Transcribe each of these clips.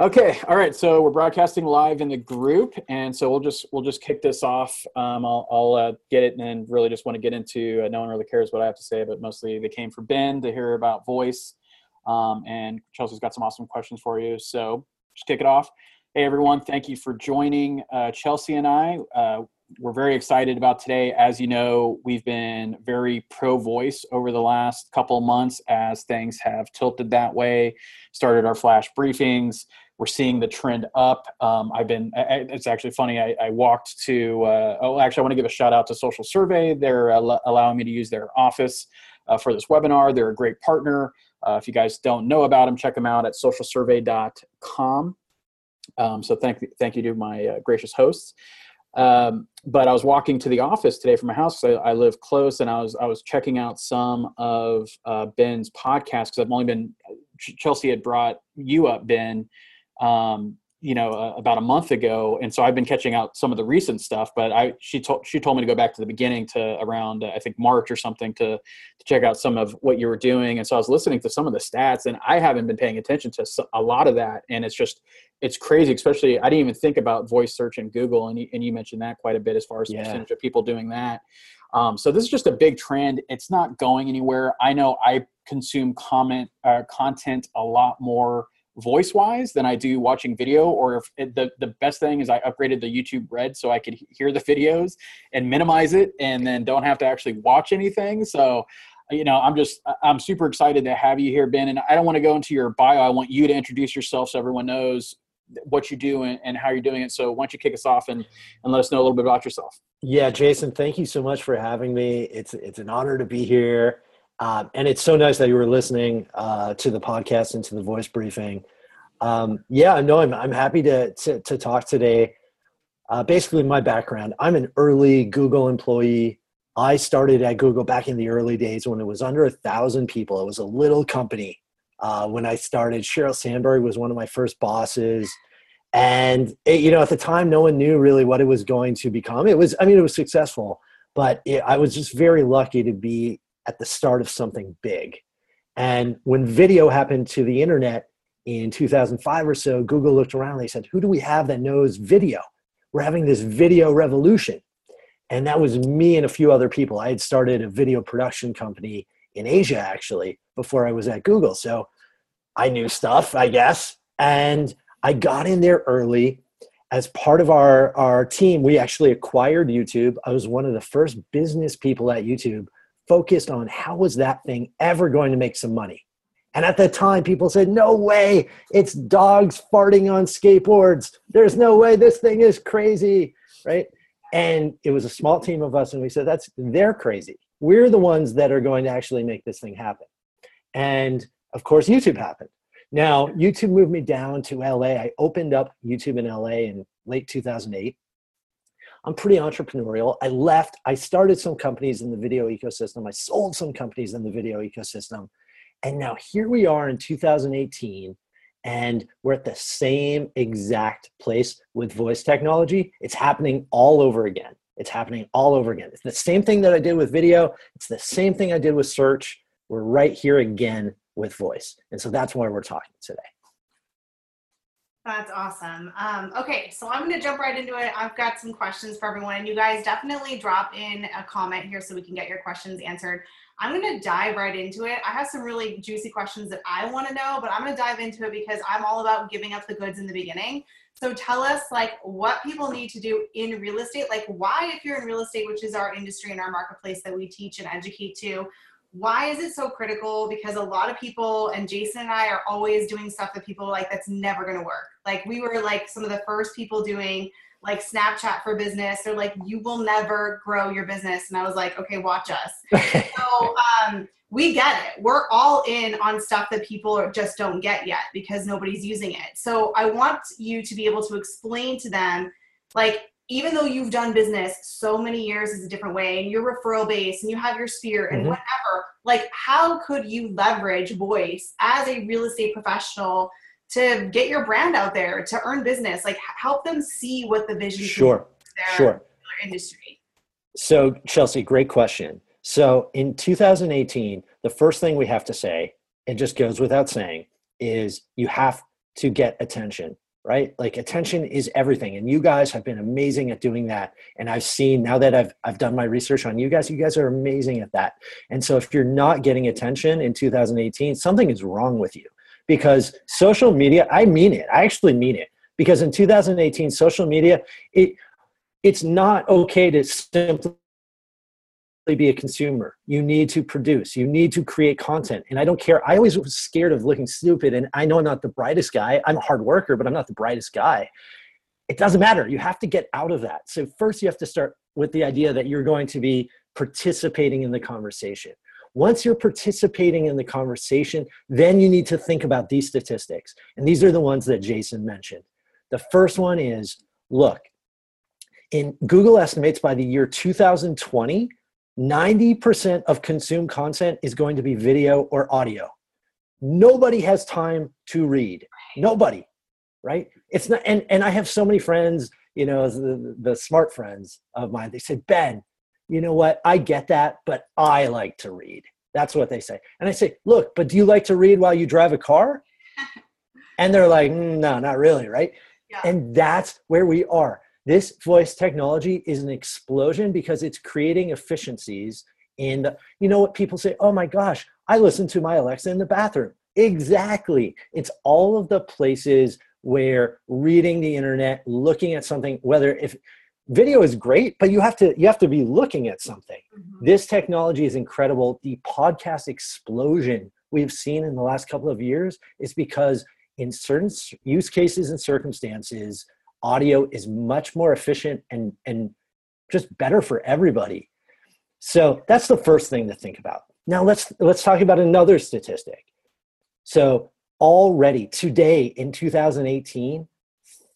Okay, all right. So we're broadcasting live in the group, and so we'll just we'll just kick this off. Um, I'll, I'll uh, get it, and then really just want to get into. Uh, no one really cares what I have to say, but mostly they came for Ben to hear about voice, um, and Chelsea's got some awesome questions for you. So just kick it off. Hey everyone, thank you for joining uh, Chelsea and I. We're very excited about today. As you know, we've been very pro voice over the last couple months as things have tilted that way. Started our flash briefings. We're seeing the trend up. Um, I've been, it's actually funny. I, I walked to, uh, oh, actually, I want to give a shout out to Social Survey. They're allowing me to use their office uh, for this webinar. They're a great partner. Uh, if you guys don't know about them, check them out at socialsurvey.com. Um, so thank, thank you to my uh, gracious hosts. Um, but I was walking to the office today from my house. So I live close, and I was I was checking out some of uh, Ben's podcasts because I've only been Chelsea had brought you up, Ben, um, you know, uh, about a month ago, and so I've been catching out some of the recent stuff. But I she told she told me to go back to the beginning to around uh, I think March or something to to check out some of what you were doing. And so I was listening to some of the stats, and I haven't been paying attention to a lot of that. And it's just it's crazy, especially I didn't even think about voice search in Google, and you, and you mentioned that quite a bit as far as the percentage of people doing that. Um, so this is just a big trend. It's not going anywhere. I know I consume comment uh, content a lot more voice wise than I do watching video. Or if it, the the best thing is I upgraded the YouTube Red so I could hear the videos and minimize it, and then don't have to actually watch anything. So uh, you know i'm just i'm super excited to have you here ben and i don't want to go into your bio i want you to introduce yourself so everyone knows what you do and, and, how you're doing it. So why don't you kick us off and, and let us know a little bit about yourself? Yeah, Jason, thank you so much for having me. It's it's an honor to be here, um, and it's so nice that you were listening uh, to the podcast and to the voice briefing. Um, yeah, no, I'm I'm happy to to, to talk today. Uh, basically, my background: I'm an early Google employee. I started at Google back in the early days when it was under a thousand people. It was a little company uh, when I started. Sheryl Sandberg was one of my first bosses. And, it, you know, at the time, no one knew really what it was going to become. It was, I mean, it was successful, but it, I was just very lucky to be at the start of something big. And when video happened to the internet in 2005 or so, Google looked around and they said, Who do we have that knows video? We're having this video revolution. And that was me and a few other people. I had started a video production company in Asia actually before I was at Google. So I knew stuff, I guess. And I got in there early. As part of our, our team, we actually acquired YouTube. I was one of the first business people at YouTube focused on how was that thing ever going to make some money. And at the time, people said, No way, it's dogs farting on skateboards. There's no way this thing is crazy, right? And it was a small team of us, and we said, That's they're crazy. We're the ones that are going to actually make this thing happen. And of course, YouTube happened. Now, YouTube moved me down to LA. I opened up YouTube in LA in late 2008. I'm pretty entrepreneurial. I left, I started some companies in the video ecosystem, I sold some companies in the video ecosystem. And now here we are in 2018, and we're at the same exact place with voice technology. It's happening all over again. It's happening all over again. It's the same thing that I did with video, it's the same thing I did with search. We're right here again with voice. And so that's why we're talking today. That's awesome. Um, okay, so I'm going to jump right into it. I've got some questions for everyone, and you guys definitely drop in a comment here so we can get your questions answered. I'm going to dive right into it. I have some really juicy questions that I want to know, but I'm going to dive into it because I'm all about giving up the goods in the beginning. So tell us like what people need to do in real estate, like why if you're in real estate, which is our industry and our marketplace that we teach and educate to, why is it so critical? Because a lot of people, and Jason and I are always doing stuff that people like that's never going to work. Like we were like some of the first people doing like Snapchat for business. They're like, you will never grow your business. And I was like, okay, watch us. so um, we get it. We're all in on stuff that people just don't get yet because nobody's using it. So I want you to be able to explain to them, like, even though you've done business so many years is a different way and you're referral based and you have your sphere and mm-hmm. whatever like how could you leverage voice as a real estate professional to get your brand out there to earn business? Like help them see what the vision sure. sure. industry. So chelsea great question. So in 2018 the first thing we have to say it just goes without saying is you have to get attention right? Like attention is everything and you guys have been amazing at doing that. And i've seen now that i've i've done my research on you guys you guys are amazing at that. And so if you're not getting attention in 2018 something is wrong with you. Because social media i mean it i actually mean it. Because in 2018 social media it it's not okay to simply be a consumer. You need to produce. You need to create content. And I don't care. I always was scared of looking stupid. And I know I'm not the brightest guy. I'm a hard worker, but I'm not the brightest guy. It doesn't matter. You have to get out of that. So first you have to start with the idea that you're going to be participating in the conversation. Once you're participating in the conversation, then you need to think about these statistics. And these are the ones that Jason mentioned. The first one is look, in Google estimates by the year 2020, 90% of consumed content is going to be video or audio. Nobody has time to read. Nobody, right? It's not, and, and I have so many friends, you know, the, the smart friends of mine, they said, Ben, you know what? I get that, but I like to read. That's what they say. And I say, look, but do you like to read while you drive a car? And they're like, mm, no, not really, right? Yeah. And that's where we are this voice technology is an explosion because it's creating efficiencies and you know what people say oh my gosh i listen to my alexa in the bathroom. Exactly. It's all of the places where reading the internet looking at something whether if video is great but you have to you have to be looking at something. Mm-hmm. this technology is incredible. The podcast explosion we've seen in the last couple of years is because in certain use cases and circumstances audio is much more efficient and and just better for everybody. So that's the first thing to think about. Now let's let's talk about another statistic. So already today in 2018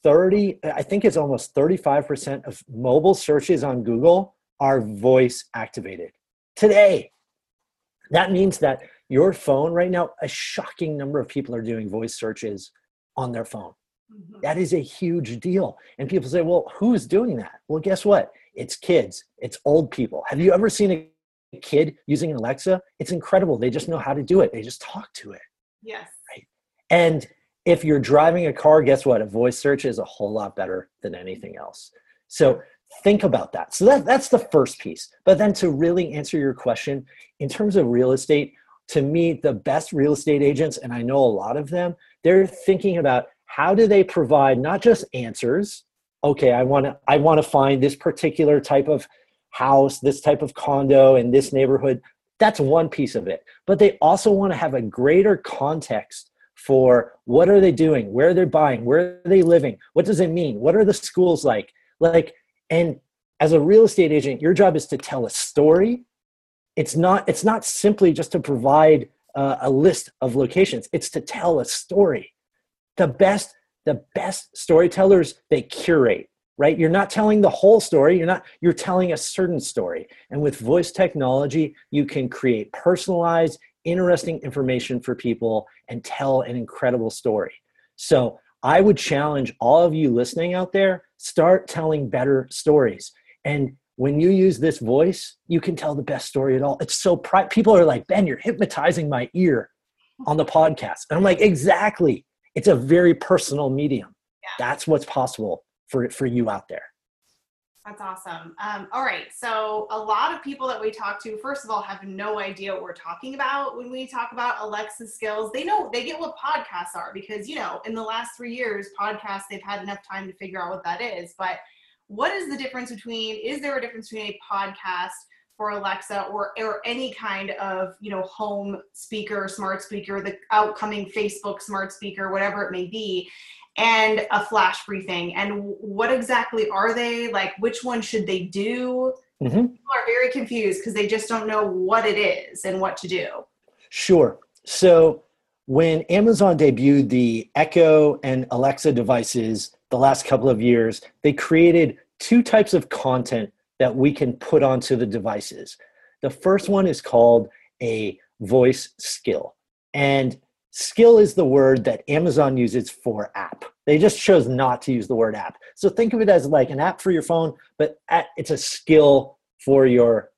30 i think it's almost 35% of mobile searches on google are voice activated today. That means that your phone right now a shocking number of people are doing voice searches on their phone Mm-hmm. That is a huge deal. And people say, well, who's doing that? Well, guess what? It's kids, it's old people. Have you ever seen a kid using an Alexa? It's incredible. They just know how to do it, they just talk to it. Yes. Right. And if you're driving a car, guess what? A voice search is a whole lot better than anything else. So think about that. So that, that's the first piece. But then to really answer your question, in terms of real estate, to me, the best real estate agents, and I know a lot of them, they're thinking about how do they provide not just answers okay i want to i want to find this particular type of house this type of condo in this neighborhood that's one piece of it. But they also want to have a greater context for what are they doing where they're they buying where are they living what does it mean what are the schools like? Like and as a real estate agent your job is to tell a story. It's not it's not simply just to provide uh, a list of locations. It's to tell a story the best the best storytellers they curate right? You're not telling the whole story. You're not you're telling a certain story. And with voice technology you can create personalized interesting information for people and tell an incredible story. So i would challenge all of you listening out there start telling better stories. And when you use this voice you can tell the best story at all. It's so pri- people are like ben you're hypnotizing my ear on the podcast. And i'm like exactly it's a very personal medium. Yeah. That's what's possible for for you out there. That's awesome. Um, all right. So, a lot of people that we talk to, first of all, have no idea what we're talking about when we talk about Alexa skills. They know, they get what podcasts are because, you know, in the last three years, podcasts, they've had enough time to figure out what that is. But what is the difference between, is there a difference between a podcast for Alexa or or any kind of you know home speaker, smart speaker, the outcoming Facebook smart speaker, whatever it may be, and a flash briefing. And what exactly are they? Like, which one should they do? Mm-hmm. People are very confused because they just don't know what it is and what to do. Sure. So when Amazon debuted the Echo and Alexa devices the last couple of years, they created two types of content that we can put onto the devices. The first one is called a voice skill. And skill is the word that Amazon uses for app. They just chose not to use the word app. So think of it as like an app for your phone, but it's a skill for your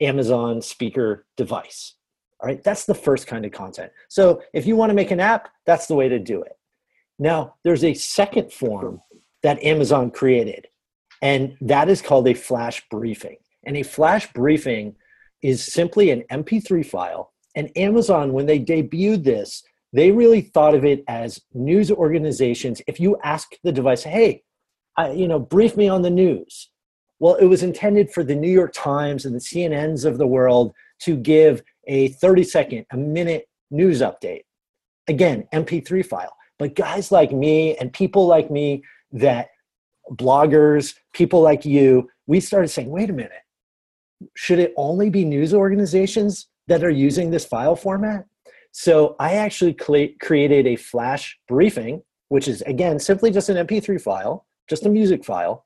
Amazon speaker device. All right, that's the first kind of content. So if you want to make an app, that's the way to do it. Now, there's a second form that Amazon created, and that is called a flash briefing. And a flash briefing is simply an MP3 file. And Amazon, when they debuted this, they really thought of it as news organizations. If you ask the device, hey, I, you know, brief me on the news. Well, it was intended for the New York Times and the CNNs of the world to give a 30 second, a minute news update. Again, MP3 file. But guys like me and people like me that bloggers, people like you, we started saying, wait a minute, should it only be news organizations that are using this file format? So I actually created a flash briefing, which is again simply just an MP3 file, just a music file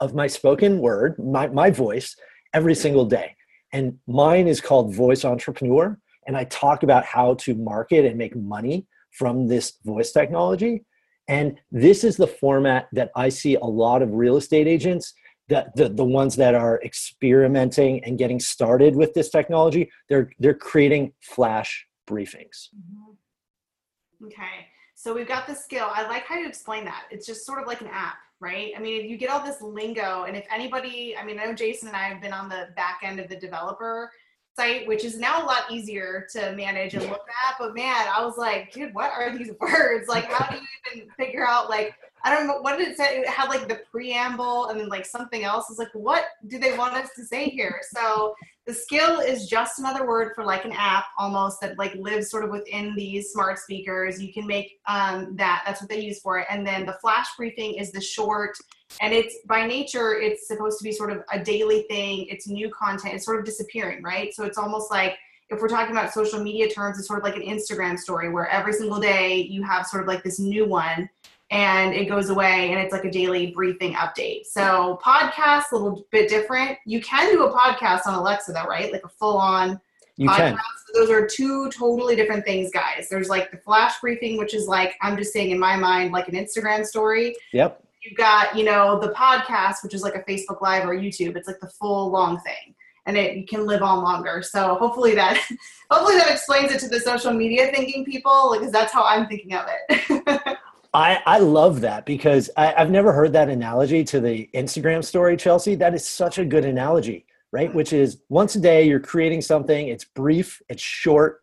of my spoken word, my, my voice every single day. And mine is called Voice Entrepreneur. And I talk about how to market and make money from this voice technology. And this is the format that I see a lot of real estate agents that the, the ones that are experimenting and getting started with this technology, they're they're creating flash briefings. Mm-hmm. Okay. So we've got the skill. I like how you explain that. It's just sort of like an app, right? I mean, you get all this lingo, and if anybody, I mean, I know Jason and I have been on the back end of the developer site, which is now a lot easier to manage and look at. But man, I was like, dude, what are these words? Like, how do you even figure out like I don't know what did it say? It had like the preamble and then like something else. It's like, what do they want us to say here? So the skill is just another word for like an app almost that like lives sort of within these smart speakers. You can make um, that. That's what they use for it. And then the flash briefing is the short and it's by nature it's supposed to be sort of a daily thing it's new content it's sort of disappearing right so it's almost like if we're talking about social media terms it's sort of like an instagram story where every single day you have sort of like this new one and it goes away and it's like a daily briefing update so podcast a little bit different you can do a podcast on alexa though right like a full on you podcast. can. Those are two totally different things, guys. There's like the flash briefing, which is like I'm just saying in my mind, like an Instagram story. Yep you've got you know the podcast which is like a facebook live or youtube it's like the full long thing and it can live on longer so hopefully that hopefully that explains it to the social media thinking people because that's how i'm thinking of it I, I love that because I, I've never heard that analogy to the Instagram story, Chelsea. That is such a good analogy, right? Mm-hmm. Which is once a day you're creating something, it's brief, it's short,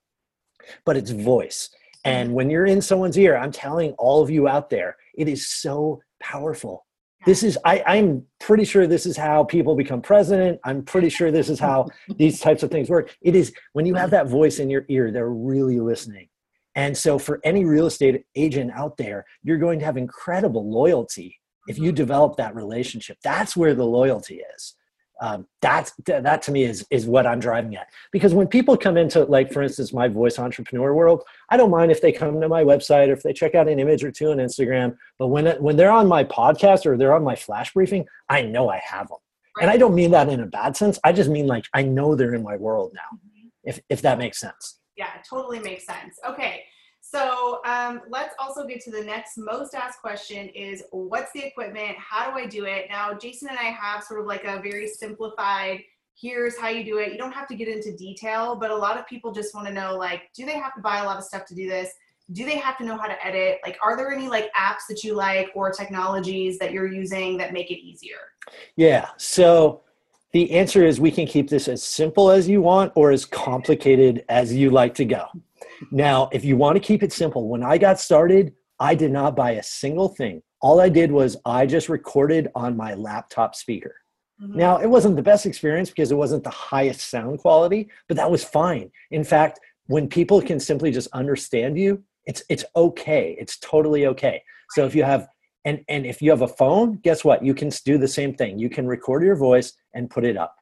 but it's voice. And mm-hmm. when you're in someone's ear, I'm telling all of you out there, it is so powerful. This is, I, I'm pretty sure this is how people become president. I'm pretty sure this is how these types of things work. It is when you have that voice in your ear, they're really listening. And so, for any real estate agent out there, you're going to have incredible loyalty if you mm-hmm. develop that relationship. That's where the loyalty is um, that's that to me is is what i'm driving at. Because when people come into like for instance my voice entrepreneur world i don't mind if they come to my website or if they check out an image or two on instagram but when it, when they're on my podcast or they're on my flash briefing i know i have them and i don't mean that in a bad sense. I just mean like i know they're in my world now mm-hmm. if if that makes sense. Yeah totally makes sense. Okay so um, let's also get to the next most asked question is what's the equipment? How do I do it? Now, Jason and I have sort of like a very simplified, here's how you do it. You don't have to get into detail, but a lot of people just want to know like, do they have to buy a lot of stuff to do this? Do they have to know how to edit? Like, are there any like apps that you like or technologies that you're using that make it easier? Yeah. So the answer is we can keep this as simple as you want or as complicated as you like to go. Now, if you want to keep it simple, when I got started, I did not buy a single thing. All I did was I just recorded on my laptop speaker. Mm-hmm. Now, it wasn't the best experience because it wasn't the highest sound quality, but that was fine. In fact, when people can simply just understand you, it's it's okay. It's totally okay. So if you have and and if you have a phone, guess what? You can do the same thing. You can record your voice and put it up.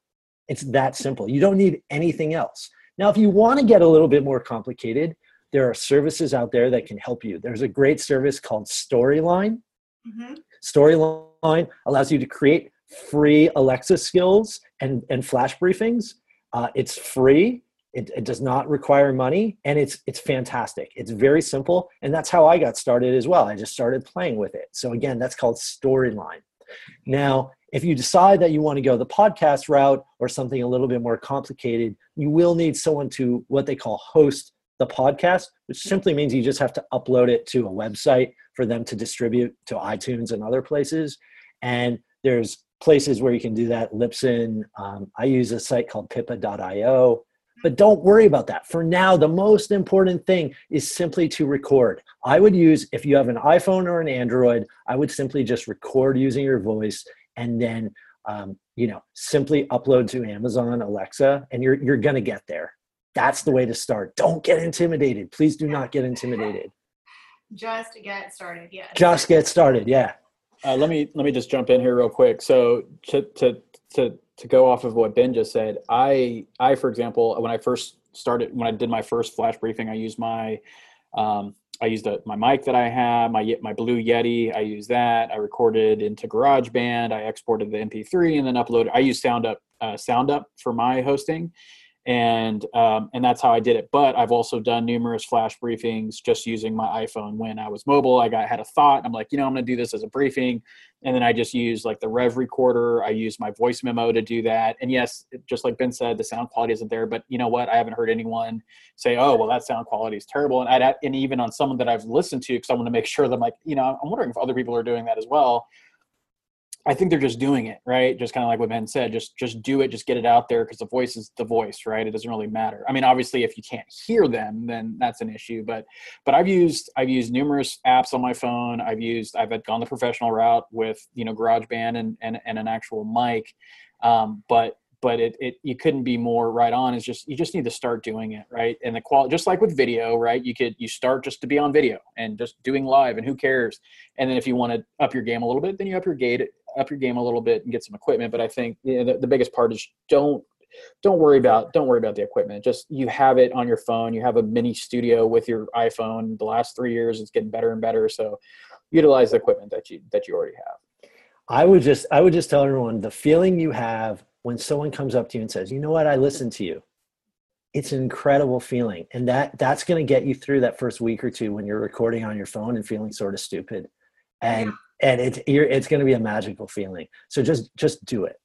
It's that simple. You don't need anything else. Now, if you want to get a little bit more complicated, there are services out there that can help you. There's a great service called Storyline. Mm-hmm. Storyline allows you to create free Alexa skills and, and flash briefings. Uh, it's free. It, it, does not require money and it's it's fantastic it's very simple and that's how i got started as well i just started playing with it so again that's called storyline now if you decide that you want to go the podcast route or something a little bit more complicated, you will need someone to what they call host the podcast, which simply means you just have to upload it to a website for them to distribute to iTunes and other places. And there's places where you can do that. Libsyn. Um, I use a site called pippa.io. But don't worry about that. For now, the most important thing is simply to record. I would use, if you have an iPhone or an Android, I would simply just record using your voice and then, um, you know, simply upload to Amazon Alexa, and you're you're gonna get there. That's the way to start. Don't get intimidated. Please do not get intimidated. Just get started. yeah Just get started. Yeah. Uh, let me let me just jump in here real quick. So to to to to go off of what Ben just said, I I for example, when I first started, when I did my first flash briefing, I used my um, I used a, my mic that I have, my my Blue Yeti. I used that. I recorded into GarageBand. I exported the MP3 and then uploaded. I use SoundUp uh, SoundUp for my hosting, and um, and that's how I did it. But I've also done numerous flash briefings just using my iPhone when I was mobile. I got had a thought. I'm like, you know, I'm going to do this as a briefing, and then I just use like the Rev recorder. I use my voice memo to do that. And yes, just like Ben said, the sound quality isn't there. But you know what? I haven't heard anyone say, oh, well, that sound quality is terrible. And I'd, and even on someone that I've listened to, because I want to make sure that I'm like, you know, I'm wondering if other people are doing that as well I think they're just doing it, right? Just kind of like what Ben said, just just do it, just get it out there because the voice is the voice, right? It doesn't really matter. I mean, obviously, if you can't hear them, then that's an issue. But but I've used I've used numerous apps on my phone. I've used I've gone the professional route with you know GarageBand and and, and an actual mic. Um, but but it, it you couldn't be more right on is just you just need to start doing it right and the quality just like with video right you could you start just to be on video and just doing live and who cares and then if you want to up your game a little bit then you up your gate up your game a little bit and get some equipment but i think you know, the, the biggest part is don't don't worry about don't worry about the equipment. Just you have it on your phone. You have a mini studio with your iphone. The last three years it's getting better and better. So utilize the equipment that you that you already have. I would just i would just tell everyone the feeling you have when someone comes up to you and says, "You know what? I listened to you." It's an incredible feeling, and that that's going to get you through that first week or two when you're recording on your phone and feeling sort of stupid, and yeah. And it's it's going to be a magical feeling. So just just do it.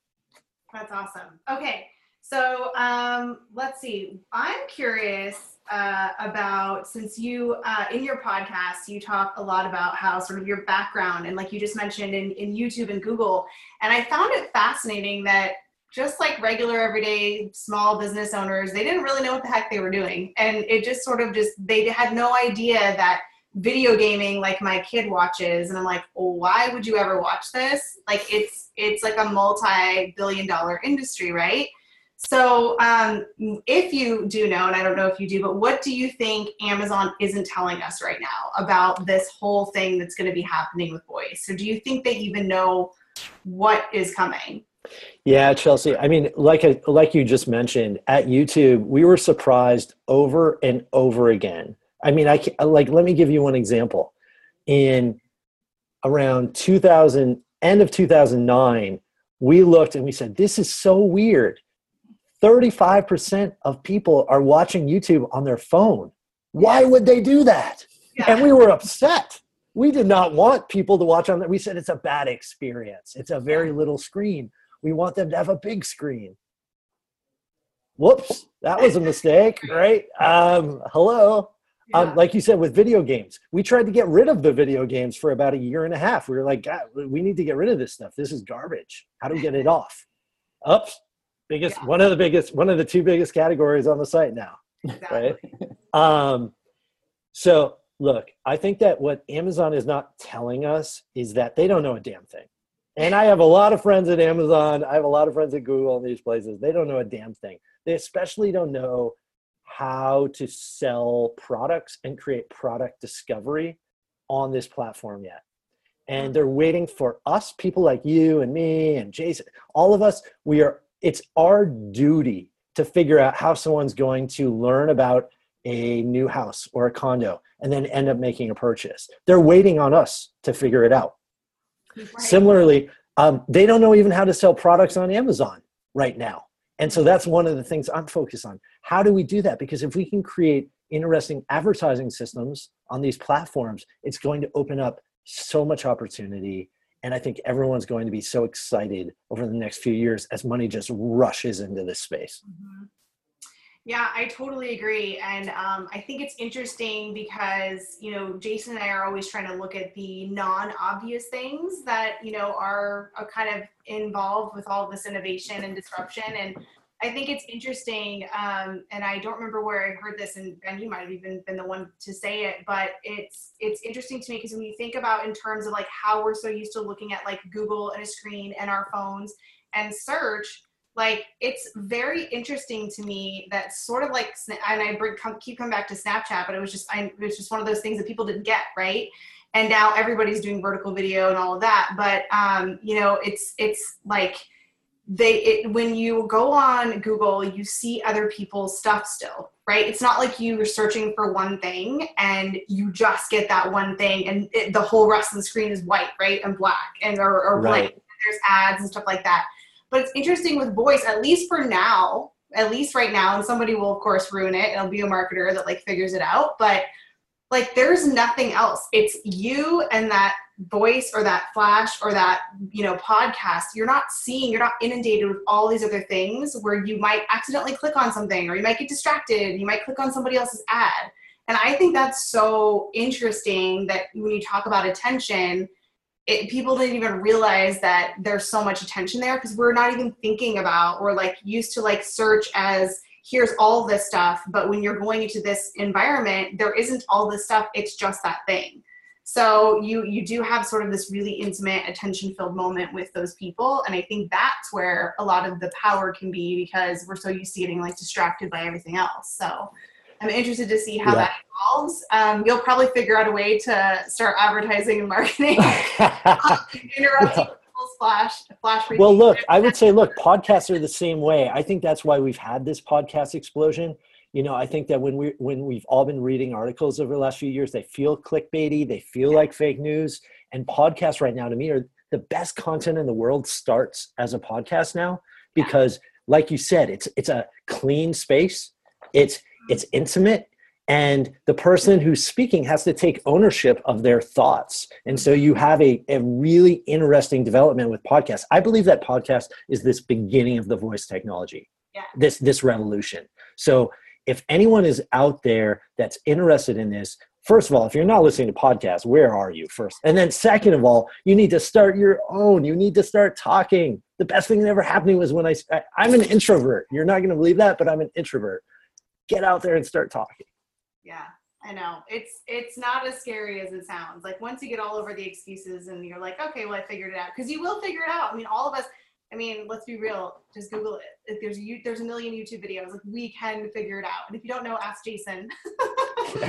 That's awesome. Okay, so um, let's see. I'm curious uh, about since you uh, in your podcast you talk a lot about how sort of your background and like you just mentioned in, in youtube and google and i found it fascinating that just like regular everyday small business owners they didn't really know what the heck they were doing and it just sort of just they had no idea that video gaming like my kid watches and i'm like why would you ever watch this like it's it's like a multi-billion dollar industry right so um, if you do know and i don't know if you do but what do you think amazon isn't telling us right now about this whole thing that's going to be happening with voice so do you think they even know what is coming yeah, Chelsea. I mean, like I, like you just mentioned at YouTube, we were surprised over and over again. I mean, I like let me give you one example. In around 2000 end of 2009, we looked and we said this is so weird. 35% of people are watching YouTube on their phone. Why would they do that? Yeah. And we were upset. We did not want people to watch on that. We said it's a bad experience. It's a very little screen we want them to have a big screen. Whoops, that was a mistake, right? Um, hello. Um, yeah. Um, like you said, with video games, we tried to get rid of the video games for about a year and a half. We were like, God, we need to get rid of this stuff. This is garbage. How do we get it off? Oops, biggest yeah. one of the biggest, one of the two biggest categories on the site now, exactly. right? Um, so look, I think that what Amazon is not telling us is that they don't know a damn thing. And I have a lot of friends at Amazon. I have a lot of friends at Google and these places. They don't know a damn thing. They especially don't know how to sell products and create product discovery on this platform yet. And they're waiting for us, people like you and me and Jason, all of us. We are, it's our duty to figure out how someone's going to learn about a new house or a condo and then end up making a purchase. They're waiting on us to figure it out. Right. Similarly, um, they don't know even how to sell products on Amazon right now. And so that's one of the things I'm focused on. How do we do that? Because if we can create interesting advertising systems on these platforms, it's going to open up so much opportunity. And I think everyone's going to be so excited over the next few years as money just rushes into this space. Mm-hmm. Yeah, I totally agree. And um, I think it's interesting because, you know, Jason and I are always trying to look at the non obvious things that, you know, are, are kind of involved with all this innovation and disruption. And I think it's interesting. Um, and I don't remember where I heard this, and Ben, you might have even been the one to say it, but it's it's interesting to me because when you think about in terms of like how we're so used to looking at like Google and a screen and our phones and search like it's very interesting to me that sort of like and i bring, come, keep coming back to snapchat but it was just I, it was just one of those things that people didn't get right? And now everybody's doing vertical video and all of that but um, you know it's it's like they it, when you go on google you see other people's stuff still right? It's not like you are searching for one thing and you just get that one thing and it, the whole rest of the screen is white right? And black and or, or right. blank there's ads and stuff like that but it's interesting with voice, at least for now, at least right now, and somebody will of course ruin it. It'll be a marketer that like figures it out. But like there's nothing else. It's you and that voice or that flash or that you know podcast you're not seeing you're not inundated with all these other things where you might accidentally click on something or you might get distracted you might click on somebody else's ad and i think that's so interesting that when you talk about attention it, people didn't even realize that there's so much attention there because we're not even thinking about or like used to like search as here's all this stuff but when you're going into this environment there isn't all this stuff it's just that thing. So you you do have sort of this really intimate attention filled moment with those people and i think that's where a lot of the power can be because we're so used to getting like distracted by everything else so I'm interested to see how yeah. that evolves. Um, you'll probably figure out a way to start advertising and marketing. Interrupting flash, flash. Well, look, I would say, look, podcasts are the same way. I think that's why we've had this podcast explosion. You know, I think that when we when we've all been reading articles over the last few years, they feel clickbaity, they feel like fake news, and podcasts right now to me are the best content in the world starts as a podcast now because, like you said, it's it's a clean space. It's it's intimate and the person who's speaking has to take ownership of their thoughts. And so you have a, a really interesting development with podcasts. I believe that podcast is this beginning of the voice technology yeah. this this revolution. So if anyone is out there that's interested in this first of all if you're not listening to podcasts where are you first? And then second of all you need to start your own. You need to start talking. The best thing that ever happened was when i i'm an introvert. You're not going to believe that but i'm an introvert get out there and start talking. Yeah, I know. It's it's not as scary as it sounds. Like once you get all over the excuses and you're like, okay, well I figured it out because you will figure it out. I mean, all of us. I mean, let's be real. Just Google it. If there's a, there's a million YouTube videos. Like we can figure it out. And if you don't know, ask Jason.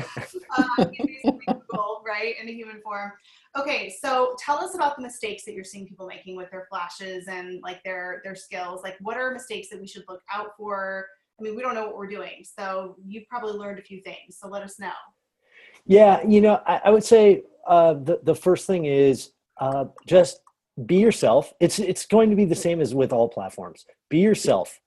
uh, Google, right, in a human form. Okay, so tell us about the mistakes that you're seeing people making with their flashes and like their their skills. Like, what are mistakes that we should look out for? I mean, we don't know what we're doing. So you've probably learned a few things. So let us know. Yeah, you know, I, I would say uh, the the first thing is uh, just be yourself. It's it's going to be the same as with all platforms. Be yourself.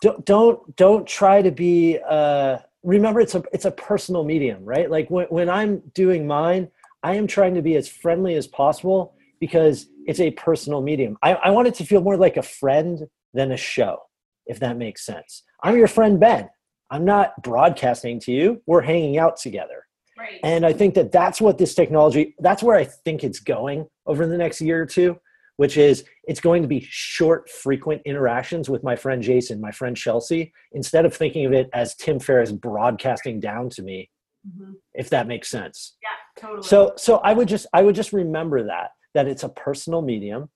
Don't don't don't try to be. Uh, remember, it's a it's a personal medium, right? Like when when I'm doing mine, I am trying to be as friendly as possible because it's a personal medium. I, I want it to feel more like a friend than a show if that makes sense. I'm your friend Ben. I'm not broadcasting to you. We're hanging out together. Right. And I think that that's what this technology, that's where I think it's going over the next year or two, which is it's going to be short, frequent interactions with my friend Jason, my friend Chelsea, instead of thinking of it as Tim Ferriss broadcasting down to me, mm-hmm. if that makes sense. Yeah, totally. So, so I would just, I would just remember that, that it's a personal medium.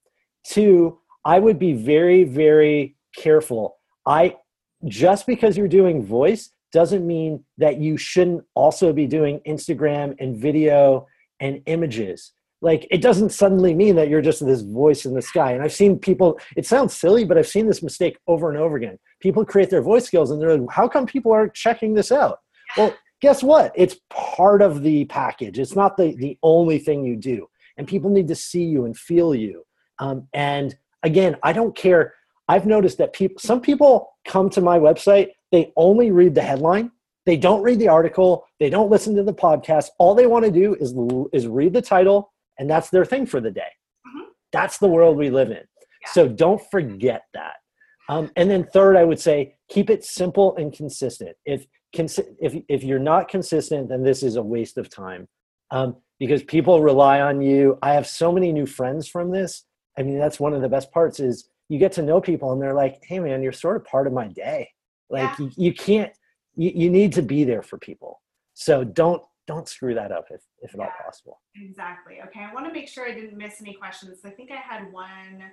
Two, I would be very, very careful. I just because you're doing voice doesn't mean that you shouldn't also be doing Instagram and video and images. Like it doesn't suddenly mean that you're just this voice in the sky. And I've seen people, it sounds silly, but I've seen this mistake over and over again. People create their voice skills and they're like, how come people aren't checking this out? Well, guess what? It's part of the package. It's not the, the only thing you do. And people need to see you and feel you. Um, and again, I don't care I've noticed that people, some people come to my website, they only read the headline. They don't read the article. They don't listen to the podcast. All they want to do is, is read the title, and that's their thing for the day. Mm-hmm. That's the world we live in. Yeah. So don't forget that. Um, and then third, I would say keep it simple and consistent. If if if you're not consistent, then this is a waste of time um, because people rely on you. I have so many new friends from this. I mean, that's one of the best parts is you get to know people and they're like, "Hey, man, you're sort of part of my day." Like yeah. you, you can't. You, you need to be there for people. So don't don't screw that up if, if at yeah, all possible. Exactly. Okay. I want to make sure I didn't miss any questions. I think I had one.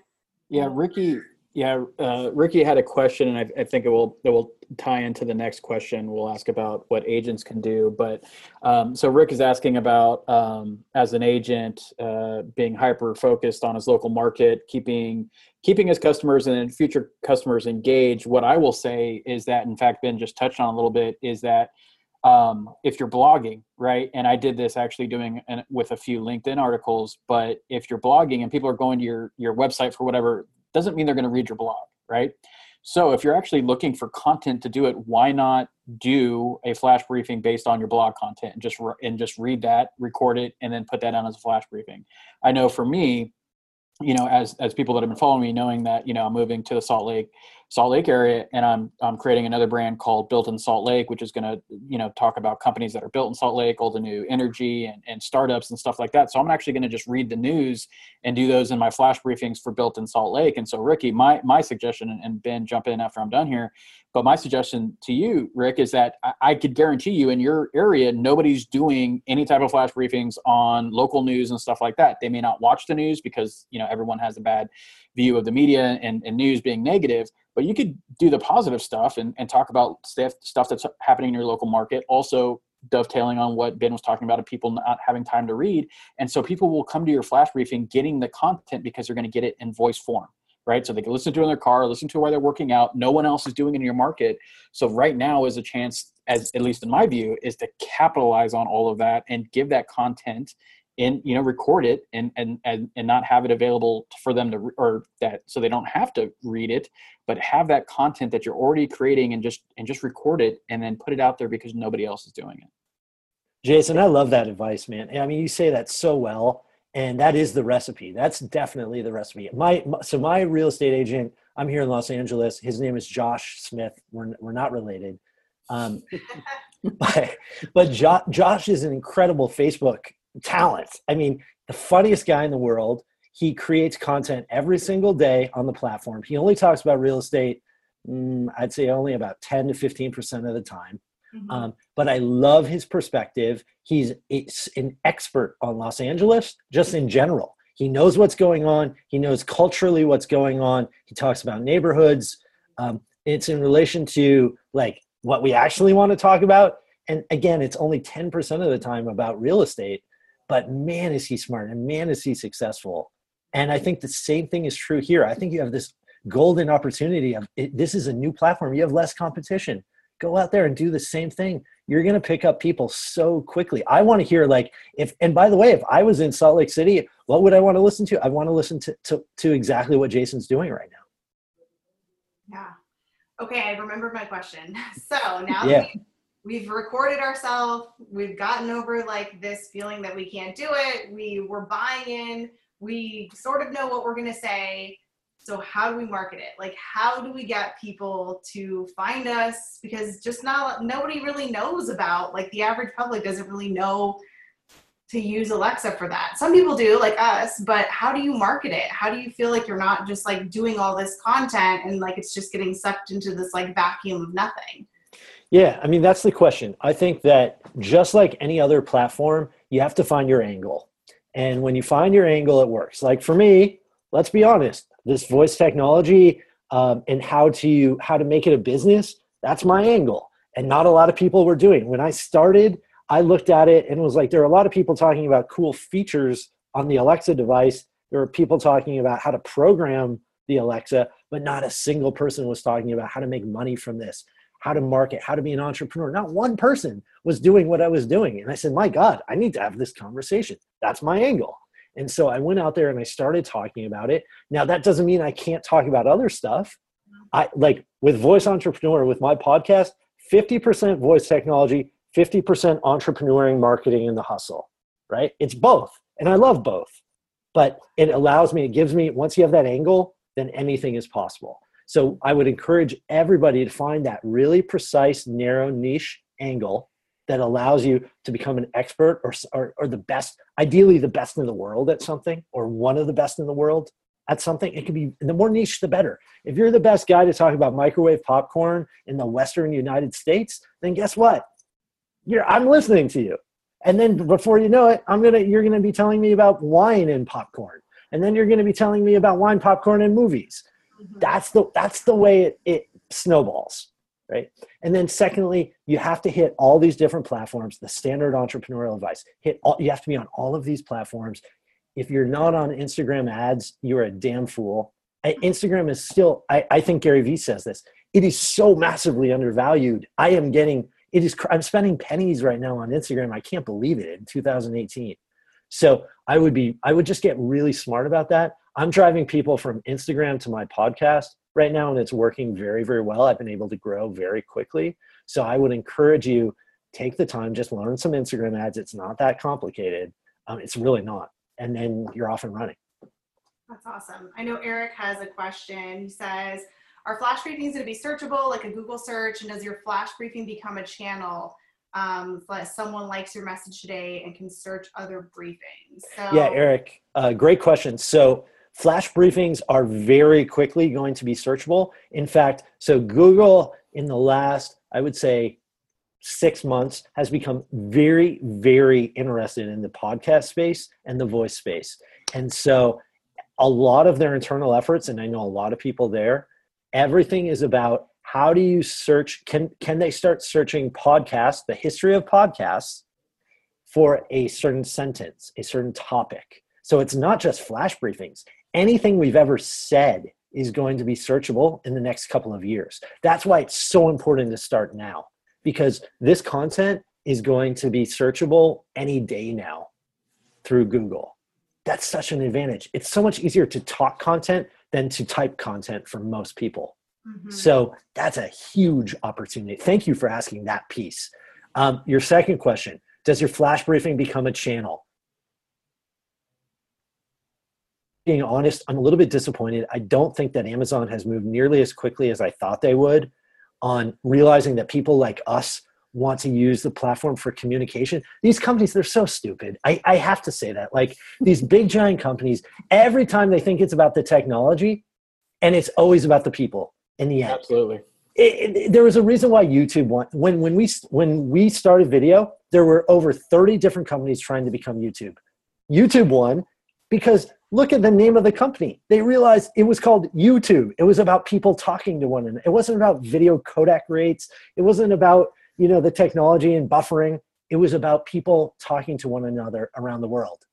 Yeah, Ricky. Yeah, uh, Ricky had a question, and I, I, think it will it will tie into the next question. We'll ask about what agents can do. But um, so Rick is asking about um, as an agent uh, being hyper focused on his local market, keeping keeping his customers and future customers engaged. What I will say is that, in fact, Ben just touched on a little bit, is that um, if you're blogging, right? And I did this actually doing an, with a few LinkedIn articles. But if you're blogging and people are going to your your website for whatever doesn't mean they're going to read your blog, right? So if you're actually looking for content to do it, why not do a flash briefing based on your blog content and just and just read that, record it, and then put that on as a flash briefing? I know for me, you know, as as people that have been following me, knowing that you know I'm moving to the Salt Lake Salt Lake area, and I'm I'm creating another brand called Built in Salt Lake, which is going to you know talk about companies that are built in Salt Lake, all the new energy and, and startups and stuff like that. So I'm actually going to just read the news and do those in my flash briefings for Built in Salt Lake. And so Ricky, my my suggestion, and Ben, jump in after I'm done here, but my suggestion to you, Rick, is that I, I could guarantee you in your area nobody's doing any type of flash briefings on local news and stuff like that. They may not watch the news because you know everyone has a bad view of the media and, and news being negative but you could do the positive stuff and, and talk about stuff, stuff that's happening in your local market also dovetailing on what ben was talking about of people not having time to read. And so people will come to your flash briefing getting the content because they're going to get it in voice form right? So they can listen to it in their car listen to it while they're working out. No one else is doing it in your market. So right now is a chance as at least in my view is to capitalize on all of that and give that content and you know record it and and and, and not have it available for them to or that so they don't have to read it but have that content that you're already creating and just and just record it and then put it out there because nobody else is doing it. Jason i love that advice man. I mean you say that so well and that is the recipe. That's definitely the recipe. My, so my real estate agent i'm here in los angeles. His name is josh smith. We're, we're not related. Um, but but jo- josh is an incredible facebook talent. I mean, the funniest guy in the world. He creates content every single day on the platform. He only talks about real estate, mm, I'd say only about 10 to 15% of the time. Mm-hmm. Um, but I love his perspective. He's an expert on Los Angeles, just in general. He knows what's going on. He knows culturally what's going on. He talks about neighborhoods. Um, it's in relation to like what we actually want to talk about. And again, it's only 10% of the time about real estate but man is he smart and man is he successful. And i think the same thing is true here. I think you have this golden opportunity of it, this is a new platform. You have less competition. Go out there and do the same thing. You're going to pick up people so quickly. I want to hear like if and by the way if i was in salt lake city what would i want to listen to? I want to listen to to, to exactly what jason's doing right now. Yeah. Okay i remember my question. So now yeah we've recorded ourselves we've gotten over like this feeling that we can't do it we were buying in we sort of know what we're going to say. So how do we market it? Like how do we get people to find us? Because just not nobody really knows about like the average public doesn't really know to use alexa for that. Some people do like us but how do you market it? How do you feel like you're not just like doing all this content and like it's just getting sucked into this like vacuum of nothing yeah, I mean, that's the question. I think that just like any other platform, you have to find your angle. And when you find your angle, it works. Like for me, let's be honest, this voice technology um, and how to how to make it a business, that's my angle. And not a lot of people were doing. When I started, I looked at it and was like, there are a lot of people talking about cool features on the Alexa device. There are people talking about how to program the Alexa, but not a single person was talking about how to make money from this how to market, how to be an entrepreneur. Not one person was doing what I was doing. And I said, my God, I need to have this conversation. That's my angle. And so I went out there and I started talking about it. Now, that doesn't mean I can't talk about other stuff. I like with Voice Entrepreneur, with my podcast, 50% voice technology, 50% entrepreneuring, marketing, and the hustle, right? It's both. And I love both. But it allows me, it gives me, once you have that angle, then anything is possible. So I would encourage everybody to find that really precise, narrow niche angle that allows you to become an expert or, or, or, the best, ideally the best in the world at something or one of the best in the world at something. It can be the more niche, the better. If you're the best guy to talk about microwave popcorn in the Western United States, then guess what? You're, I'm listening to you. And then before you know it, I'm gonna, you're gonna be telling me about wine and popcorn. And then you're gonna be telling me about wine, popcorn, and movies. Mm-hmm. That's the, that's the way it, it snowballs right? And then secondly, you have to hit all these different platforms. The standard entrepreneurial advice: hit all. You have to be on all of these platforms. If you're not on Instagram ads, you're a damn fool. Instagram is still. I, I think Gary Vee says this. It is so massively undervalued. I am getting. It is. I'm spending pennies right now on Instagram. I can't believe it in 2018. So I would be. I would just get really smart about that. I'm driving people from Instagram to my podcast right now and it's working very very well. I've been able to grow very quickly. So i would encourage you take the time just learn some instagram ads. It's not that complicated. Um, it's really not. And then you're off and running. That's awesome. I know eric has a question. He says are flash briefings going to be searchable like a google search? And does your flash briefing become a channel um, but someone likes your message today and can search other briefings? So yeah eric uh, great question. So Flash briefings are very quickly going to be searchable. In fact, so Google in the last, I would say, six months has become very, very interested in the podcast space and the voice space. And so a lot of their internal efforts, and I know a lot of people there, everything is about how do you search can can they start searching podcasts the history of podcasts for a certain sentence a certain topic so it's not just flash briefings anything we've ever said is going to be searchable in the next couple of years. That's why it's so important to start now because this content is going to be searchable any day now through Google. That's such an advantage. It's so much easier to talk content than to type content for most people. Mm-hmm. So that's a huge opportunity. Thank you for asking that piece. Um, your second question Does your flash briefing become a channel? Being honest, I'm a little bit disappointed. I don't think that Amazon has moved nearly as quickly as I thought they would on realizing that people like us want to use the platform for communication. These companies, they're so stupid. I, I have to say that. Like these big giant companies, every time they think it's about the technology, and it's always about the people in the end. Absolutely. It, it, there was a reason why YouTube won. When when we when we started video, there were over 30 different companies trying to become YouTube. YouTube won because look at the name of the company. They realized it was called YouTube. It was about people talking to one another. It wasn't about video codec rates. It wasn't about, you know, the technology and buffering. It was about people talking to one another around the world.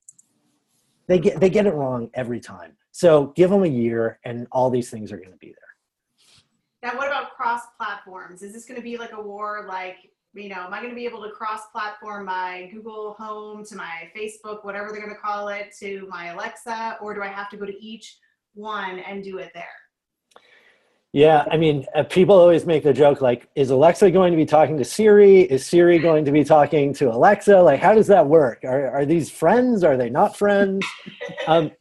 They get they get it wrong every time. So give them a year and all these things are going to be there. Now what about cross platforms? Is this going to be like a war like you know, am I going to be able to cross platform my Google Home to my Facebook, whatever they're going to call it, to my Alexa, or do I have to go to each one and do it there? Yeah, I mean, uh, people always make the joke like, is Alexa going to be talking to Siri? Is Siri going to be talking to Alexa? Like, how does that work? Are, are these friends? Are they not friends? um,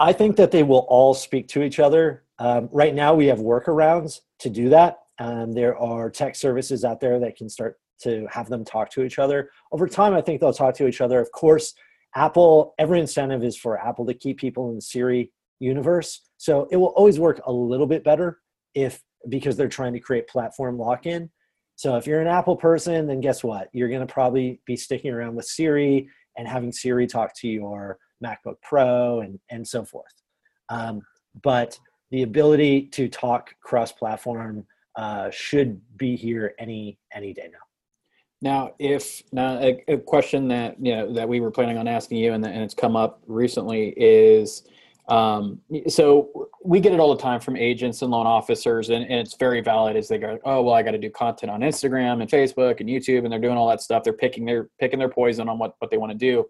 I think that they will all speak to each other. Um, right now, we have workarounds to do that. Um, there are tech services out there that can start to have them talk to each other. Over time, I think they'll talk to each other. Of course, Apple, every incentive is for Apple to keep people in the Siri universe. So it will always work a little bit better if because they're trying to create platform lock-in. So if you're an Apple person, then guess what? You're going to probably be sticking around with Siri and having Siri talk to your MacBook Pro and and so forth. Um, but the ability to talk cross-platform uh, should be here any any day now. Now, if now a, a, question that you know that we were planning on asking you, and, and it's come up recently, is um, so we get it all the time from agents and loan officers, and, and it's very valid. As they go, oh well, I got to do content on Instagram and Facebook and YouTube, and they're doing all that stuff. They're picking their picking their poison on what what they want to do.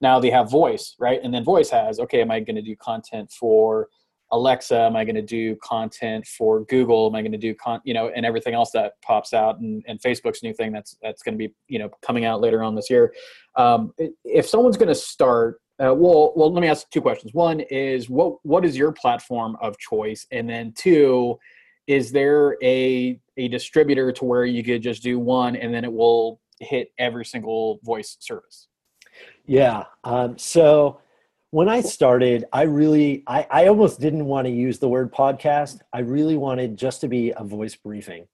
Now they have voice, right? And then voice has okay, am I going to do content for Alexa? Am I going to do content for Google? Am I going to do con, you know, and everything else that pops out and, and Facebook's new thing that's, that's going to be, you know, coming out later on this year. Um, if someone's going to start Uh, well, well, let me ask two questions. One is what what is your platform of choice, and then two, is there a a distributor to where you could just do one and then it will hit every single voice service? Yeah. Um, so when I started, I really, I, I almost didn't want to use the word podcast. I really wanted just to be a voice briefing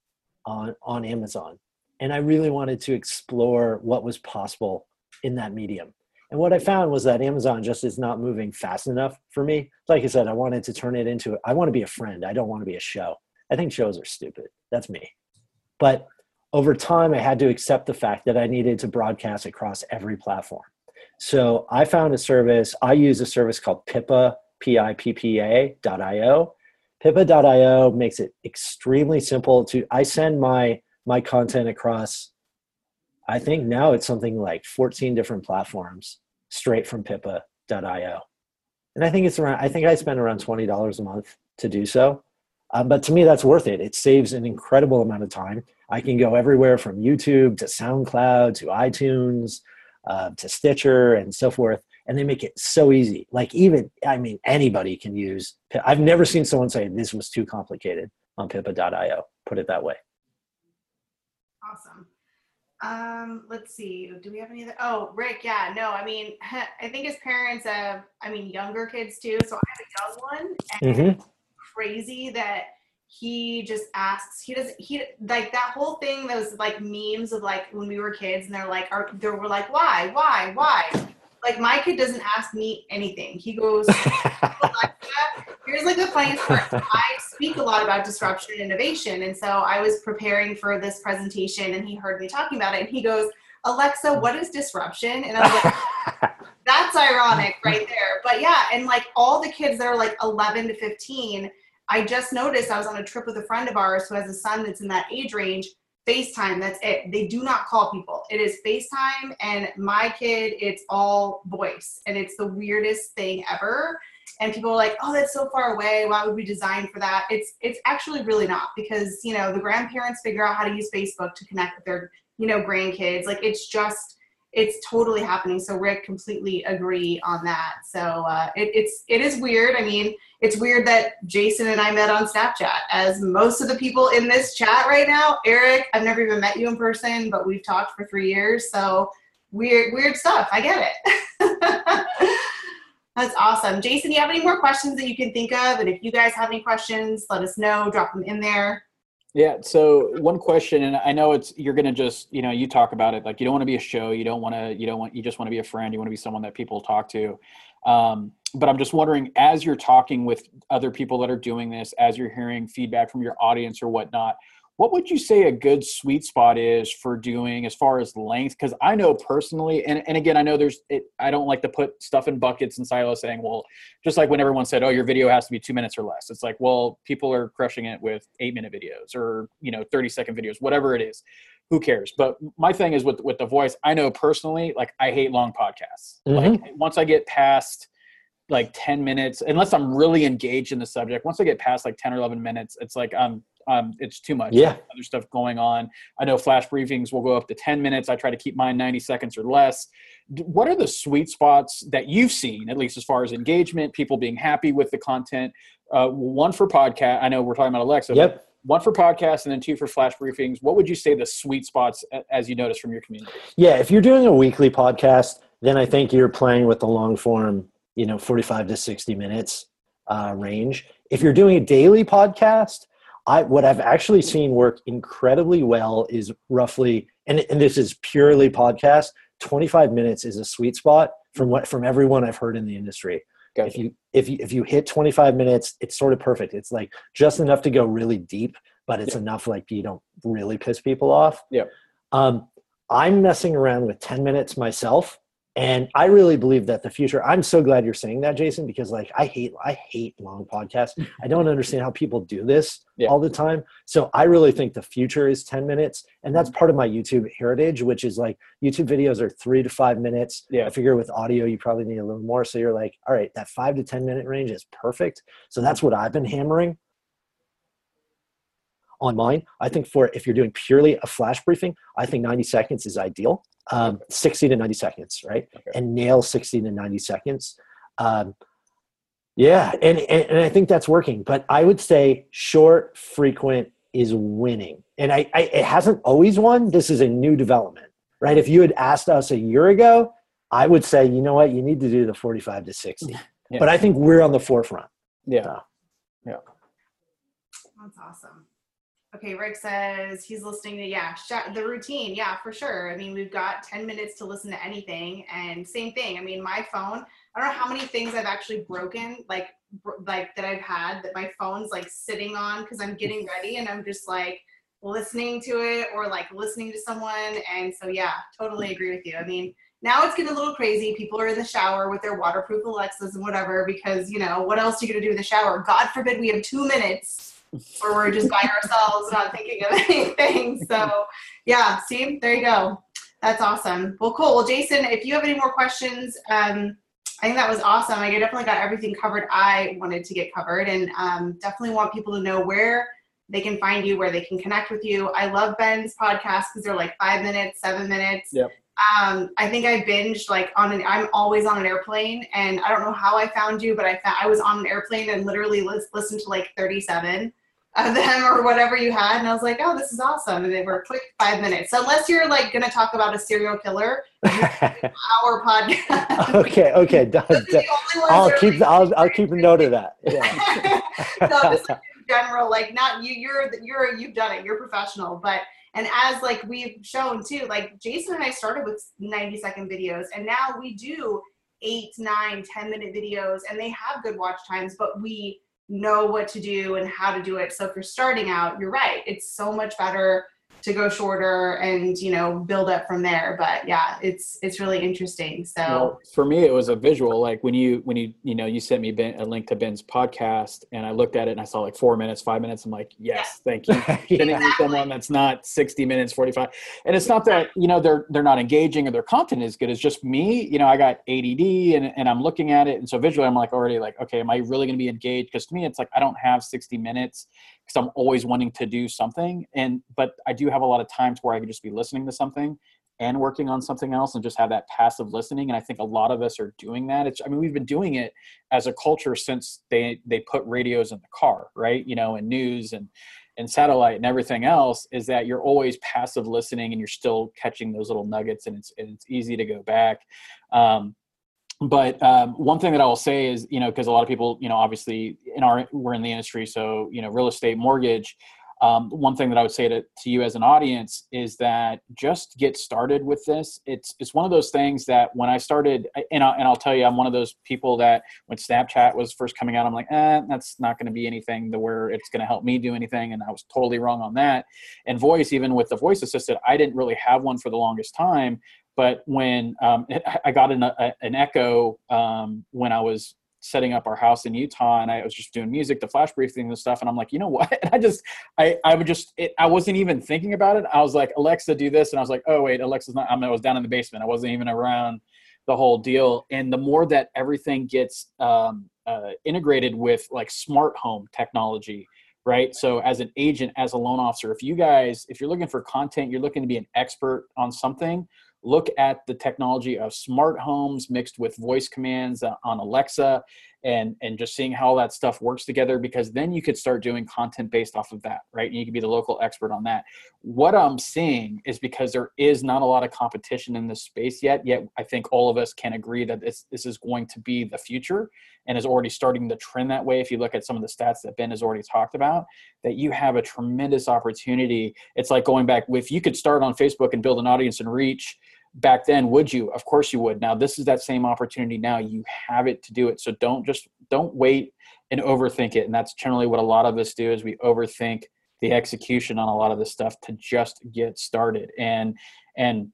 on on Amazon, and I really wanted to explore what was possible in that medium. And what I found was that Amazon just is not moving fast enough for me. Like I said, I wanted to turn it into, I want to be a friend. I don't want to be a show. I think shows are stupid. That's me. But over time, I had to accept the fact that I needed to broadcast across every platform. So I found a service, I use a service called Pippa, P-I-P-P-A.io. Pippa.io makes it extremely simple to, I send my, my content across, I think now it's something like 14 different platforms straight from Pippa.io. And I think it's around, I think I spend around $20 a month to do so. Um, but to me, that's worth it. It saves an incredible amount of time. I can go everywhere from YouTube to SoundCloud to iTunes uh, to Stitcher and so forth. And they make it so easy. Like, even, I mean, anybody can use. I've never seen someone say this was too complicated on pippa.io, put it that way. Awesome. Um, let's see. Do we have any other? Oh, Rick. Yeah. No. I mean, I think as parents of, I mean, younger kids too. So I have a young one, and mm-hmm crazy that he just asks he doesn't he like that whole thing those like memes of like when we were kids and they're like are they were like why why why? Like my kid doesn't ask me anything. He goes here's like the funniest part i speak a lot about disruption and innovation and so i was preparing for this presentation and he heard me talking about it and he goes alexa what is disruption? And i was like that's ironic right there. But yeah and like all the kids that are like 11 to 15 I just noticed I was on a trip with a friend of ours who has a son that's in that age range. FaceTime, that's it. They do not call people. It is FaceTime, and my kid, it's all voice, and it's the weirdest thing ever. And people are like, "Oh, that's so far away. Why would we design for that?" It's it's actually really not because you know the grandparents figure out how to use Facebook to connect with their you know grandkids. Like it's just it's totally happening. So Rick completely agree on that. So uh, it, it's it is weird. I mean, it's weird that Jason and I met on Snapchat, as most of the people in this chat right now. Eric, I've never even met you in person, but we've talked for three years. So weird, weird stuff. I get it. That's awesome. Jason, do you have any more questions that you can think of? And if you guys have any questions, let us know. Drop them in there. Yeah. So one question, and I know it's you're gonna just you know you talk about it like you don't want to be a show, you don't want to you don't want you just want to be a friend, you want to be someone that people talk to. Um, but I'm just wondering, as you're talking with other people that are doing this, as you're hearing feedback from your audience or whatnot, what would you say a good sweet spot is for doing as far as length? Because i know personally and, and again i know there's it, i don't like to put stuff in buckets and silos saying well just like when everyone said oh your video has to be two minutes or less. It's like well people are crushing it with eight minute videos or you know 30 second videos whatever it is. Who cares? But my thing is with with the voice i know personally like i hate long podcasts. Mm-hmm. like once i get past like 10 minutes unless i'm really engaged in the subject once i get past like 10 or 11 minutes it's like i'm um, it's too much. Yeah. Other stuff going on. I know flash briefings will go up to 10 minutes. I try to keep mine 90 seconds or less. What are the sweet spots that you've seen, at least as far as engagement, people being happy with the content? Uh, one for podcast. I know we're talking about Alexa. Yep. One for podcasts and then two for flash briefings. What would you say the sweet spots as you notice from your community? Yeah, if you're doing a weekly podcast, then I think you're playing with the long form, you know, 45 to 60 minutes uh, range. If you're doing a daily podcast, I, what I've actually seen work incredibly well is roughly, and, and this is purely podcast. 25 minutes is a sweet spot from what from everyone I've heard in the industry. Gotcha. If you if you if you hit 25 minutes, it's sort of perfect. It's like just enough to go really deep, but it's yeah. enough like you don't really piss people off. Yeah. Um, I'm messing around with 10 minutes myself and i really believe that the future i'm so glad you're saying that jason because like i hate i hate long podcasts. I don't understand how people do this yeah. all the time. So i really think the future is 10 minutes and that's part of my youtube heritage which is like youtube videos are three to five minutes. Yeah. i figure with audio you probably need a little more. So you're like all right that five to ten minute range is perfect. So that's what i've been hammering on mine i think for if you're doing purely a flash briefing i think 90 seconds is ideal um, 60 to 90 seconds, right? Okay. And nail 60 to 90 seconds. Um, yeah, and, and and I think that's working. But I would say short, frequent is winning, and I, I it hasn't always won. This is a new development, right? If you had asked us a year ago, I would say, you know what, you need to do the 45 to 60. Yeah. But I think we're on the forefront. Yeah. Yeah. That's awesome. Okay, Rick says he's listening to yeah sh- the routine. Yeah, for sure. I mean, we've got ten minutes to listen to anything, and same thing. I mean, my phone. I don't know how many things I've actually broken, like br- like that I've had that my phone's like sitting on because I'm getting ready and I'm just like listening to it or like listening to someone. And so yeah, totally agree with you. I mean, now it's getting a little crazy. People are in the shower with their waterproof Alexas and whatever because you know what else are you gonna do in the shower? God forbid we have two minutes where we're just by ourselves, not thinking of anything. So, yeah, see, there you go. That's awesome. Well, cool. Well, Jason, if you have any more questions, um, I think that was awesome. I definitely got everything covered I wanted to get covered, and um, definitely want people to know where they can find you, where they can connect with you. I love Ben's podcast because they're like five minutes, seven minutes. Yep. Um, I think I binged like on an. I'm always on an airplane, and I don't know how I found you, but I found I was on an airplane and literally lis- listened to like 37 of them or whatever you had, and I was like, oh, this is awesome. And they were quick five minutes. So unless you're like gonna talk about a serial killer, our podcast. okay, okay, done. Those are the only ones I'll keep I'll I'll keep a note of that. Yeah. no, just like in general, like not you. You're you're you've done it. You're professional, but and as like we've shown too, like Jason and I started with 90 second videos, and now we do eight, nine, 10 minute videos, and they have good watch times, but we know what to do and how to do it. So if you're starting out, you're right. It's so much better to go shorter and you know build up from there but yeah it's it's really interesting so Well, for me, it was a visual. Like when you when you you know you sent me ben, a link to Ben's podcast, and I looked at it and I saw like four minutes, five minutes. I'm like, yes, thank you. Sending me someone that's not 60 minutes, 45, and it's not that you know they're they're not engaging or their content is good. It's just me. You know, I got ADD and and I'm looking at it, and so visually, I'm like already like, okay, am I really going to be engaged? Because to me, it's like I don't have 60 minutes because I'm always wanting to do something, and but I do have a lot of times where I could just be listening to something and working on something else and just have that passive listening and i think a lot of us are doing that. It's i mean we've been doing it as a culture since they they put radios in the car right? You know and news and and satellite and everything else is that you're always passive listening and you're still catching those little nuggets and it's and it's easy to go back. Um, but um, one thing that I will say is, you know, because a lot of people, you know, obviously in our we're in the industry, so you know, real estate, mortgage. Um, one thing that I would say to, to you as an audience is that just get started with this. It's it's one of those things that when I started, and, I, and I'll tell you, I'm one of those people that when Snapchat was first coming out, I'm like, eh, that's not going to be anything to where it's going to help me do anything, and I was totally wrong on that. And voice, even with the voice assistant, I didn't really have one for the longest time. But when um, I got an, a, an Echo um, when I was setting up our house in Utah and I was just doing music, the flash briefing and stuff. And I'm like, you know what? And I just, I, I would just, it, I wasn't even thinking about it. I was like, Alexa, do this. And I was like, oh, wait, Alexa's not, I, mean, I was down in the basement. I wasn't even around the whole deal. And the more that everything gets um, uh, integrated with like smart home technology, right? So as an agent, as a loan officer, if you guys, if you're looking for content, you're looking to be an expert on something, look at the technology of smart homes mixed with voice commands on Alexa and and just seeing how that stuff works together because then you could start doing content based off of that right? And you could be the local expert on that. What i'm seeing is because there is not a lot of competition in this space yet yet i think all of us can agree that this this is going to be the future and is already starting to trend that way. If you look at some of the stats that ben has already talked about that you have a tremendous opportunity. It's like going back if you could start on facebook and build an audience and reach back then would you? Of course you would. Now this is that same opportunity now. You have it to do it. So don't just don't wait and overthink it. And that's generally what a lot of us do is we overthink the execution on a lot of this stuff to just get started. And and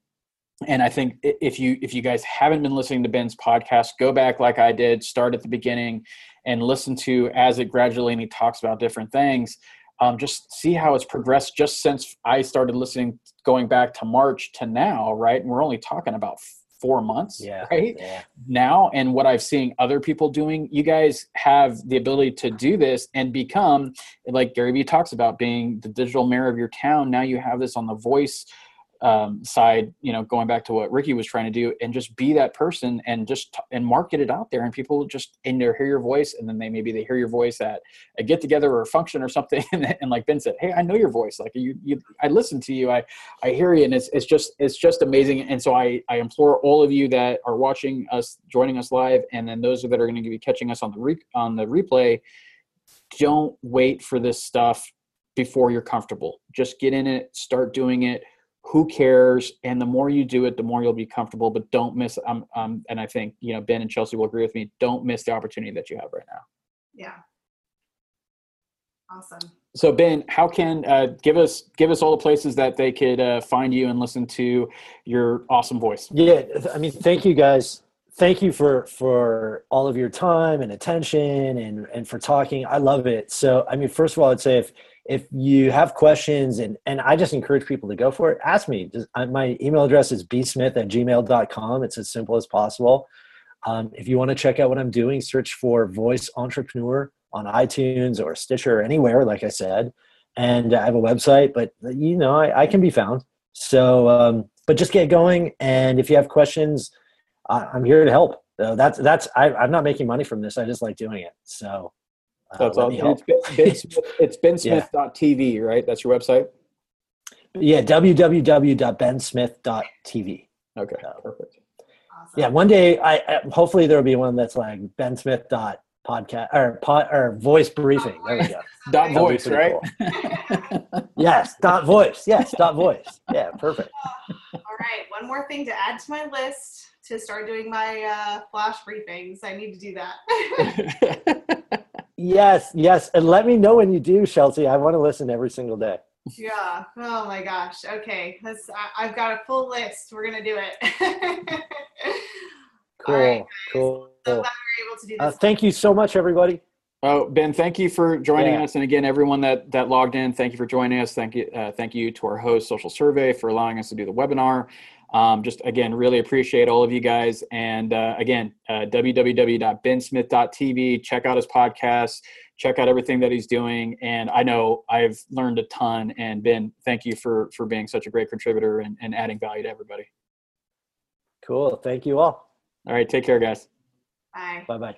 and i think if you if you guys haven't been listening to ben's podcast go back like i did start at the beginning and listen to as it gradually and he talks about different things um, just see how it's progressed just since I started listening, going back to March to now, right? And we're only talking about four months, Yeah. right? Yeah. Now, and what I've seen other people doing, you guys have the ability to do this and become, like Gary Vee talks about, being the digital mayor of your town. Now you have this on the voice um, side, you know, going back to what Ricky was trying to do, and just be that person and just and market it out there, and people just and they hear your voice, and then they maybe they hear your voice at a get together or a function or something, and, and like Ben said, hey, I know your voice, like you, you, I listen to you, I, I hear you, and it's it's just it's just amazing, and so I I implore all of you that are watching us, joining us live, and then those that are going to be catching us on the re- on the replay, don't wait for this stuff before you're comfortable. Just get in it, start doing it who cares? And the more you do it the more you'll be comfortable but don't miss um, um and i think you know ben and chelsea will agree with me don't miss the opportunity that you have right now. Yeah. Awesome. So ben how can uh, give us give us all the places that they could uh, find you and listen to your awesome voice. Yeah i mean thank you guys. Thank you for for all of your time and attention and and for talking. I love it. So i mean first of all i'd say if if you have questions and and i just encourage people to go for it. Ask me. Just, my email address is bsmith at gmail.com it's as simple as possible. Um, if you want to check out what i'm doing search for voice entrepreneur on itunes or stitcher or anywhere like i said. And i have a website but you know i, I can be found. So um, but just get going. And if you have questions I, am here to help. So that's that's I, i'm not making money from this. I just like doing it. So that's uh, all. It's, ben Smith, it's bensmith.tv, yeah. right? That's your website? Yeah, www.bensmith.tv. Okay, so, perfect. Awesome. Yeah, one day, I, I hopefully there will be one that's like bensmith dot podcast or pot or voice briefing. There we go. dot voice, right? Cool. yes, dot voice. Yes, dot voice. Yeah, perfect. All right, one more thing to add to my list to start doing my uh, flash briefings. I need to do that. Yes, yes. And let me know when you do, Chelsea. I want to listen every single day. Yeah. Oh my gosh. Okay. Let's, I, have got a full list. We're going to do it. cool. Right, cool. So glad we able to do uh, this. Uh, thank you so much, everybody. Oh, Ben, thank you for joining yeah. us. And again, everyone that, that logged in, thank you for joining us. Thank you. Uh, thank you to our host, Social Survey, for allowing us to do the webinar. Um, just again, really appreciate all of you guys. And uh, again, uh, www.bensmith.tv. Check out his podcast. Check out everything that he's doing. And I know I've learned a ton. And Ben, thank you for for being such a great contributor and, and adding value to everybody. Cool. Thank you all. All right. Take care, guys. Bye. Bye bye.